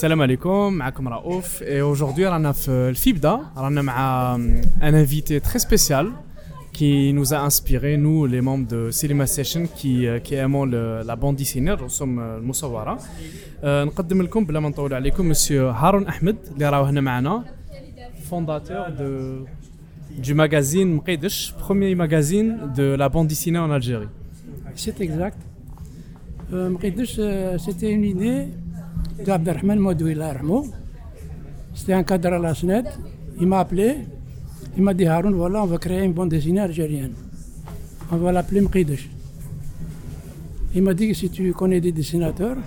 Salam alaikum, معكم Raouf et aujourd'hui on a le FIBDA, on a un invité très spécial qui nous a inspiré, nous les membres de Cinema Session qui, euh, qui aimons le, la bande dessinée, nous sommes المصورة. نقدم لكم بلا ما نطول عليكم monsieur Haroun Ahmed اللي راهو هنا معنا fondateur de du magazine Mqidesh, premier magazine de la bande dessinée en Algérie. C'est exact. Euh, Mqidesh, euh, c'était une idée d'Abdelrahman Modoui C'était un cadre à la SNED. Il m'a appelé. Il m'a dit Haroun, voilà, on va créer une bande dessinée algérienne. On va l'appeler Mqidesh. Il m'a dit que si tu connais des dessinateurs,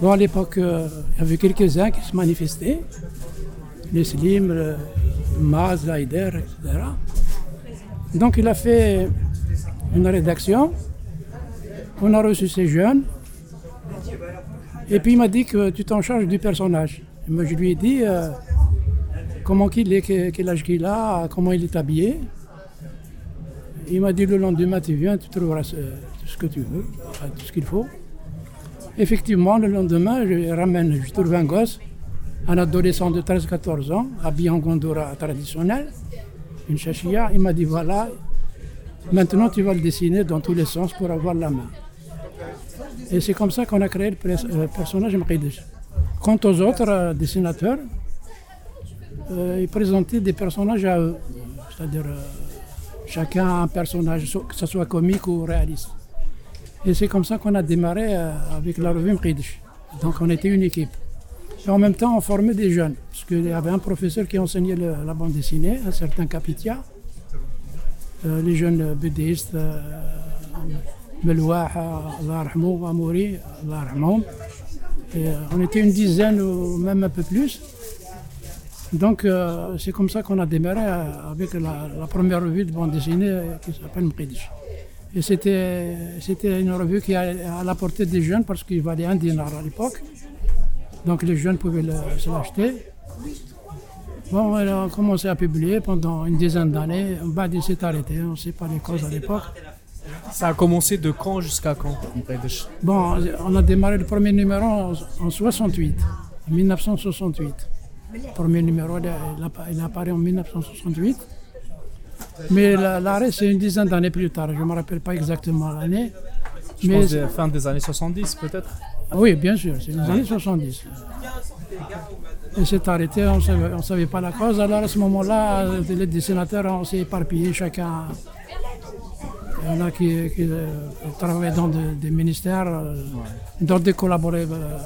bon, à l'époque, euh, il y avait quelques-uns qui se manifestaient. Les Slim, le Maz, Laider, etc. Donc il a fait une rédaction. On a reçu ces jeunes. Et puis il m'a dit que tu t'en charges du personnage. je lui ai dit euh, comment il est, quel âge qu'il a, comment il est habillé. Il m'a dit le lendemain, tu viens, tu trouveras ce, tout ce que tu veux, tout ce qu'il faut. Effectivement, le lendemain, je ramène, je trouve un gosse, un adolescent de 13-14 ans, habillé en gondora traditionnel, une chachia. Il m'a dit voilà, maintenant tu vas le dessiner dans tous les sens pour avoir la main. Et c'est comme ça qu'on a créé le personnage Mqidesh. Quant aux autres euh, dessinateurs, euh, ils présentaient des personnages à eux. C'est-à-dire euh, chacun un personnage, que ce soit comique ou réaliste. Et c'est comme ça qu'on a démarré avec la revue Mqidesh. Donc on était une équipe. Et en même temps, on formait des jeunes. Parce qu'il y avait un professeur qui enseignait la bande dessinée, un certain Capitia. les jeunes BDistes, Melouaha, Allah Amouri, Allah On était une dizaine ou même un peu plus. Donc euh, c'est comme ça qu'on a démarré euh, avec la, première revue de bande dessinée qui s'appelle Mqidish. Et c'était, c'était une revue qui a à la portée des jeunes parce qu'il valait un dinar à l'époque. Donc les jeunes pouvaient se l'acheter. Bon, on a commencé à publier pendant une dizaine d'années. Il s'est arrêté, on ne sait pas les causes à l'époque. Ça a commencé de quand jusqu'à quand Bon, on a démarré le premier numéro en, 68, 1968. Le premier numéro, il, apparaît en 1968. Mais l'arrêt, c'est une dizaine d'années plus tard. Je ne me rappelle pas exactement l'année. Je mais pense fin des années 70 peut-être Oui, bien sûr, c'est les années 70. Et c'est arrêté, on ne savait, pas la cause. Alors à ce moment-là, les dessinateurs, on s'est éparpillés, chacun il y en a qui, euh, travaillent dans des, ministères, euh, d'autres qui collaboraient euh,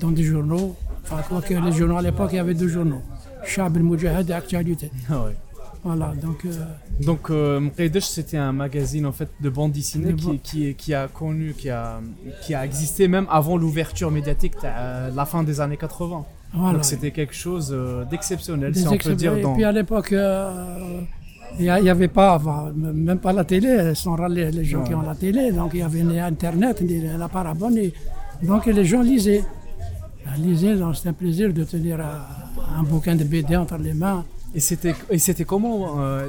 dans des journaux. Enfin, quoi que les journaux à l'époque, il y avait deux journaux. Chab el Moujahid et Actualité. Ah voilà, donc. donc, c'était un magazine en fait de bande dessinée qui, qui, a connu, qui a, qui a existé même avant l'ouverture médiatique à la fin des années 80. Donc, c'était quelque chose d'exceptionnel, si on peut dire. Et puis à l'époque. Il n'y avait pas, même pas la télé, sont râlés les gens qui ont la télé, donc il y avait Internet, la parabole, donc les gens lisaient. Lisaient, c'était un plaisir de tenir un bouquin de BD entre les mains. Et c'était, et c'était comment euh,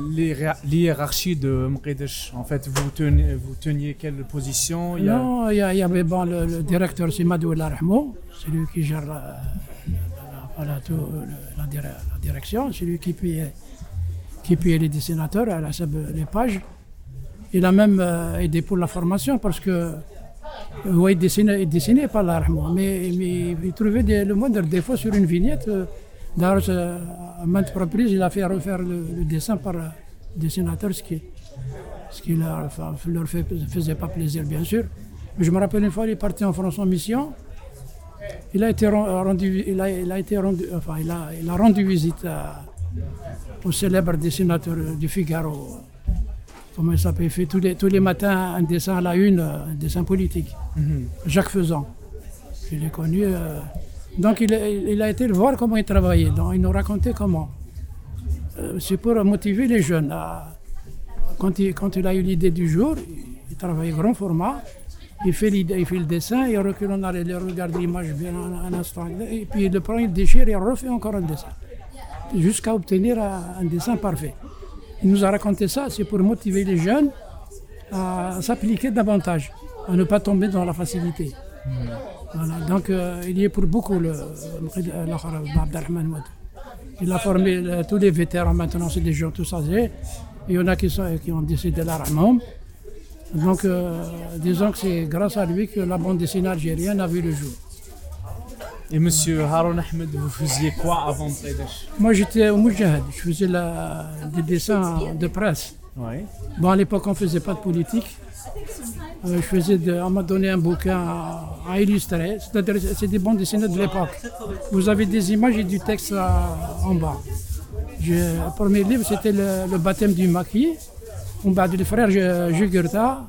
l'hierarchie de Mqidesh En fait, vous teniez, vous teniez quelle position? Il y Non, il y, avait bon, le, directeur, c'est Madou c'est lui qui gère la, la, la direction, c'est lui qui payait qui puis les dessinateurs, elle a les pages. Il a même euh, aidé pour la formation parce que euh, oui, il dessinait, il dessinait pas l'arme, mais, il trouvait le moindre défaut sur une vignette. Euh, d'ailleurs, à maintes reprises, il a fait refaire le, dessin par le dessinateur, ce qui, ce qui leur, faisait pas plaisir, bien sûr. Mais je me rappelle une fois, il est parti en France en mission. Il a été rendu, il a été rendu, enfin, il a, il a rendu visite à, au célèbre dessinateur du Figaro. Comment il s'appelle? Il fait tous les, tous les matins un dessin à la une, un dessin politique. Mhm. Jacques Faisan. Il est connu. Euh, donc il, il, a été le voir comment il travaillait. Donc il nous racontait comment. Euh, c'est pour motiver les jeunes. quand, il, quand il a eu l'idée du jour, il travaillait grand format. Il fait, il fait le dessin, il recule en arrière, il regarde l'image bien un, un, instant. Et puis il le prend, il déchire et il refait encore un dessin jusqu'à obtenir un dessin parfait. Il nous a raconté ça, c'est pour motiver les jeunes à s'appliquer davantage, à ne pas tomber dans la facilité. Voilà, donc euh, il y est pour beaucoup le Wad. Il a formé tous les vétérans maintenant, c'est des gens tous âgés. Il y en a qui, sont, qui ont décidé la Rahman. Donc euh, disons que c'est grâce à lui que la bande dessinée algérienne a vu le jour. Et monsieur Haroun Ahmed, vous faisiez quoi avant Mqaidesh Moi j'étais au Moujahid, je faisais la- des dessins de presse. Oui. Bon, à l'époque, on ne faisait pas de politique. Euh, je faisais de, on m'a donné un bouquin à, à illustrer. C'est-à-dire, c'est des bandes dessinées de l'époque. Vous avez des images et du texte là, en bas. Je- le premier livre, c'était le, le baptême du maquis. On bat les frères Ju- Jugurtha,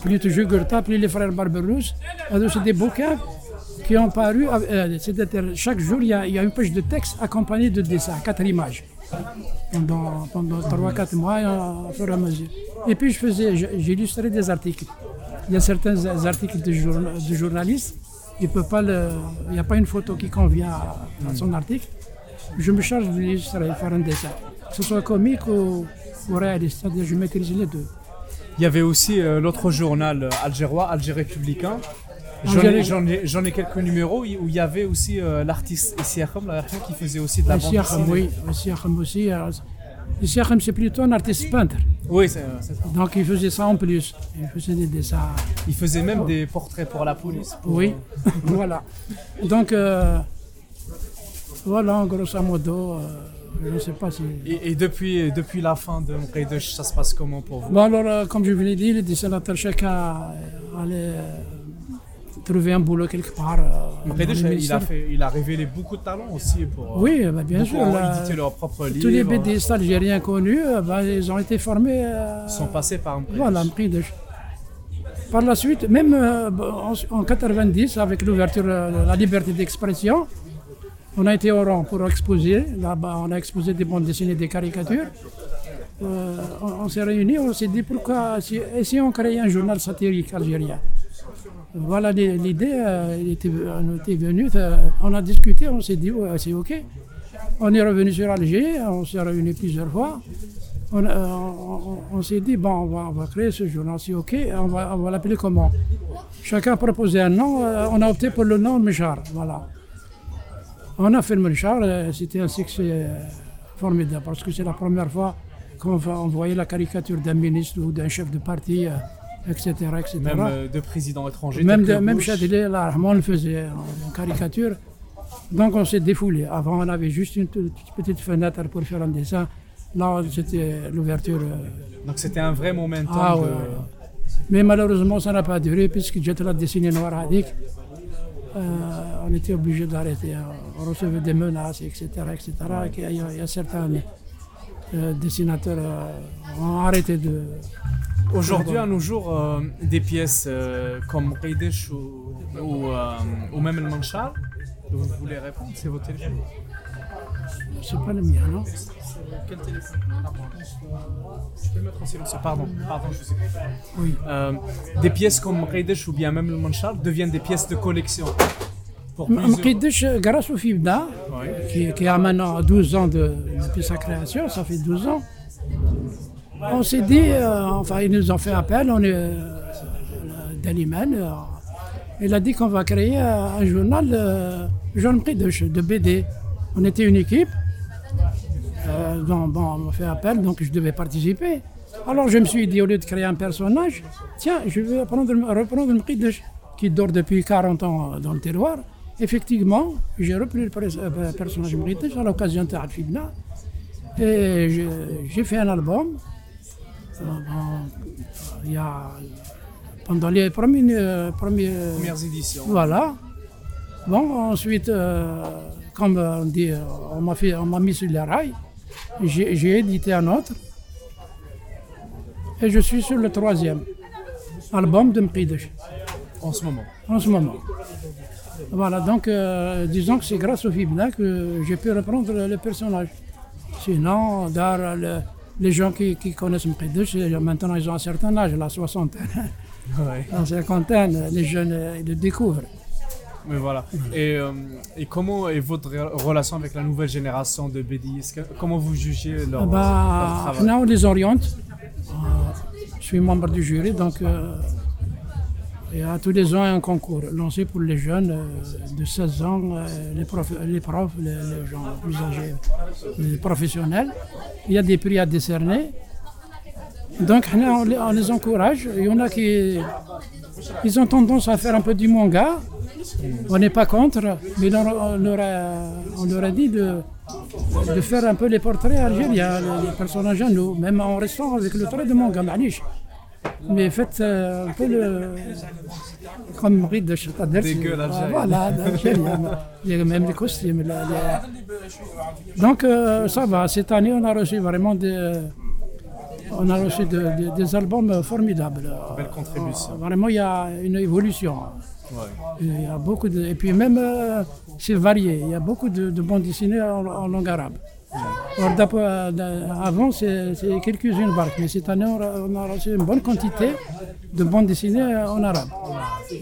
plutôt Jugurtha, puis les frères Barberousse. C'est des bouquins qui ont paru, euh, c'est-à-dire chaque jour, il y, a, une page de texte accompagnée de dessins, quatre images pendant, pendant 3-4 mois euh, au fur et à mesure. Et puis je faisais, j'illustrais des articles. Il y a certains articles de, journa- de journalistes, il n'y a pas une photo qui convient à, son article. Je me charge de l'illustrer, faire un dessin. Que ce soit comique ou, ou réaliste, c'est-à-dire je maîtrise les deux. Il y avait aussi euh, l'autre journal algérois, Alger Républicain. J'en ai, quelques numéros où il y avait aussi euh, l'artiste Rahma, qui faisait aussi de la Le bande oui, le aussi. euh, Le c'est plutôt un artiste peintre. Oui, c'est c'est ça. Donc il faisait ça en plus. Il faisait des dessins. Il faisait même des portraits pour la police. pour- Oui, voilà. Donc, euh, voilà, grosso modo, euh, je ne sais pas si. Et, et depuis, depuis la fin de Mqaidesh, ça se passe comment pour vous? Bon, alors, euh, comme je vous l'ai dit, les dessinateurs, chacun euh, allait euh, trouver un boulot quelque part. euh, le il a, ministère. fait, il a révélé beaucoup de talents aussi pour. euh, Oui, bah, bien sûr. ont leurs propres livres. tous les BDistes algériens connus, euh, bah, ils ont été formés. euh, sont passés par Mqaidesh. Voilà, Mqaidesh. Par la suite, même euh, en, en 90, avec l'ouverture de la liberté d'expression, on a été au rang pour exposer. Là-bas, on a exposé des bandes dessinées, des caricatures. Euh, on on s'est réunis, on s'est dit pourquoi si, et si on créait un journal satirique algérien? Voilà l'i- l'idée, euh, était, était venu, euh, on a discuté, on s'est dit ouais, c'est ok. On est revenu sur Alger, on s'est réunis plusieurs fois. On, euh, s'est dit, bon, on va, créer ce journal, c'est ok, on va, l'appeler comment? Chacun a proposé un nom, euh, on a opté pour le nom Mechar, voilà. On a fait le Mechar, euh, c'était un succès formidable, parce que c'est la première fois qu'on voyait la caricature d'un ministre ou d'un chef de parti, etc. etc. Même euh, de présidents étrangers. Même, de, même. Châtelet, là, Rahman le faisait en, en caricature. Donc on s'est défoulé. Avant, on avait juste une toute petite fenêtre pour faire un dessin. Là, c'était l'ouverture. euh, Donc c'était un vrai momentum. Ah de- ouais. Mais malheureusement, ça n'a pas duré puisque j'étais là dessiné noir Hadik. Euh, on était obligé d'arrêter. On recevait des menaces, etc. etc. Et qu'il y a- il y a, certains dessinateurs ont arrêté de. Aujourd'hui, à nos jours, euh, des pièces euh, comme ou, ou, euh, ou même le Manchar, vous voulez répondre C'est votre téléphone C'est pas le mien, non Quel téléphone? Je peux le mettre en silence. Pardon, pardon, je vous écoute. Oui. Des pièces comme Qaidesh ou bien même le Manchar deviennent des pièces de collection. Pour M- plusieurs- Mqiddish, grâce au FIBDA, qui, qui a maintenant 12 ans de, depuis sa création, ça fait 12 ans, on s'est dit, euh, enfin ils nous ont fait appel, on est euh, euh, il a dit qu'on va créer euh, un journal Jean Mqiddish, de BD. On était une équipe, bon, on m'a fait appel, donc je devais participer. Alors je me suis dit, au lieu de créer un personnage, tiens, je vais prendre, reprendre Mqiddish, qui dort depuis 40 ans dans le terroir. Effectivement, j'ai repris le personnage Mqiddish à l'occasion de Fibna. Et j'ai fait un album. Euh, il y a, pendant les premiers, euh, premiers Premières éditions. voilà. Bon, ensuite, euh, comme on dit, on m'a fait, on m'a mis sur les rails. J'ai j'ai édité un autre. Et je suis sur le troisième album de Mqiddish, En ce moment. en ce moment. Voilà, donc euh, disons que c'est grâce au Fibna que j'ai pu reprendre le, le personnage. Sinon, dans le- les gens qui, qui connaissent euh, maintenant ils ont un certain âge, la soixantaine, Ouais. la cinquantaine, les jeunes ils le découvrent. Mais voilà. Et, euh, et comment est votre re- relation avec la nouvelle génération de BD Est-ce que- Comment vous jugez leur, leur Bah, travail? là, on les oriente. Euh, Je suis membre du jury, donc euh, il y a tous les ans, un concours lancé pour les jeunes euh, de 16 ans, euh, les profs, les, les, gens plus âgés, les professionnels. Il y a des prix à décerner. Donc, on les, encourage. Il y en a qui ils ont tendance à faire un peu du manga. On n'est pas contre, mais on, leur a, dit de, de faire un peu les portraits algériens, les, personnages à nous, même en restant avec le trait de manga. Mais faites euh, un peu le. Comme Ride de. Des algériennes. Voilà, d'Algérien. Il y a même les costumes. là, les- Donc euh, ça va. Cette année, on a reçu vraiment des. On a reçu de- de- des albums formidables. Belle contribution. Vraiment, il y a une évolution. Ouais. Il y a beaucoup de, et puis même, euh, c'est varié. Il y a beaucoup de, de bandes dessinées en, en langue arabe. D'a- avant, c'est quelques-unes barques, mais cette année, on a, reçu une bonne quantité de bandes dessinées en arabe.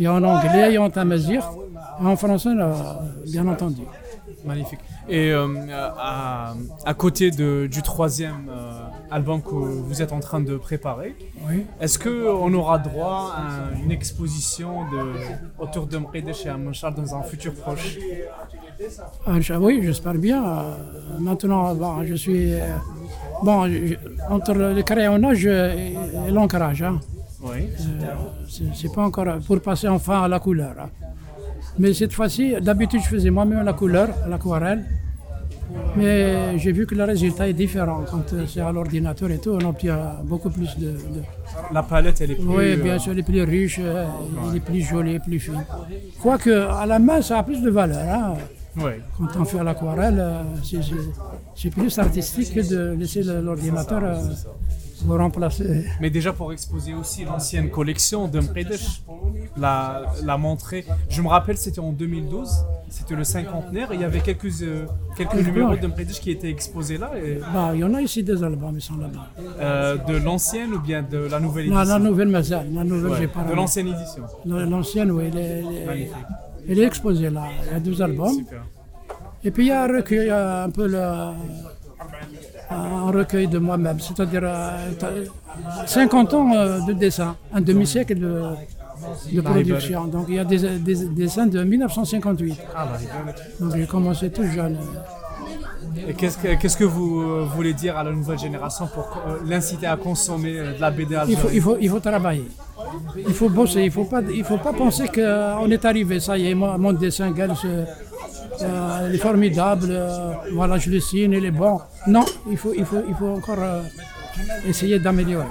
A en anglais, a en tamazir, et en français, là, bien entendu. Magnifique. Et euh, à, à côté de- du troisième euh, album que vous êtes en train de préparer, Oui. est-ce qu'on aura droit à une exposition de, autour de Mqedesh et Amanchar dans un futur proche? Oui, j'espère bien. Euh, Maintenant, bon, je suis. euh, bon, je- entre le crayonnage et, et l'ancrage. hein. Oui. C'est c'est pas encore pour passer enfin à la couleur. hein. Mais cette fois-ci, d'habitude, je faisais moi-même la couleur, l'aquarelle. Mais j'ai vu que le résultat est différent. Quand euh, c'est à l'ordinateur et tout, on obtient beaucoup plus de. de- La palette, elle est plus. Oui, bien euh, sûr, les plus riches, euh, les plus jolis, plus fines. Quoique, à la main, ça a plus de valeur. hein. Quand on fait l'aquarelle, euh, c'est- plus artistique que de laisser l'ordinateur euh, vous remplacer. Mais déjà pour exposer aussi l'ancienne collection de Mqedesh, la, la montrer. Je me rappelle, c'était en 2012, c'était le cinquantenaire, et il y avait quelques, euh, quelques numéros de Mqedesh qui étaient exposés là, et, Bah, il y en a ici des albums, ils sont là-bas. euh, de l'ancienne ou bien de la nouvelle édition la nouvelle Mazal, la nouvelle, Ouais, j'ai pas De l'ancienne édition. La- L'ancienne, oui, Magnifique. Elle est exposée là. Il y a deux albums. Et puis il y a un recueil, euh, un peu le, un recueil de moi-même, c'est-à-dire euh, t'as- 50 ans euh, de dessin, un demi-siècle de, de production. Donc il y a des, des dessins de 1958. Ah. Donc j'ai commencé tout jeune. Et qu'est-ce que, qu'est-ce que vous euh, voulez dire à la nouvelle génération pour euh, l'inciter à consommer euh, de la BD Il faut, il faut, il faut travailler. Il faut bosser. Il ne faut, pas- il faut pas penser qu'on est arrivé. Ça y est, mon dessin, euh, il est formidable. euh, voilà, je le signe, il est bon. Non, il faut, il faut, il faut encore euh, essayer d'améliorer.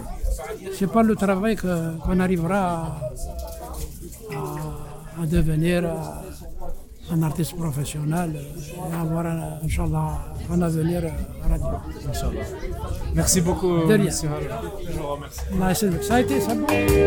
Ce n'est pas le travail que- qu'on arrivera à, à- à devenir un artiste professionnel et avoir, un, Inch'Allah, un avenir euh, radio. Merci beaucoup. De rien. Je vous remercie. Bah, ça a été, ça. A été.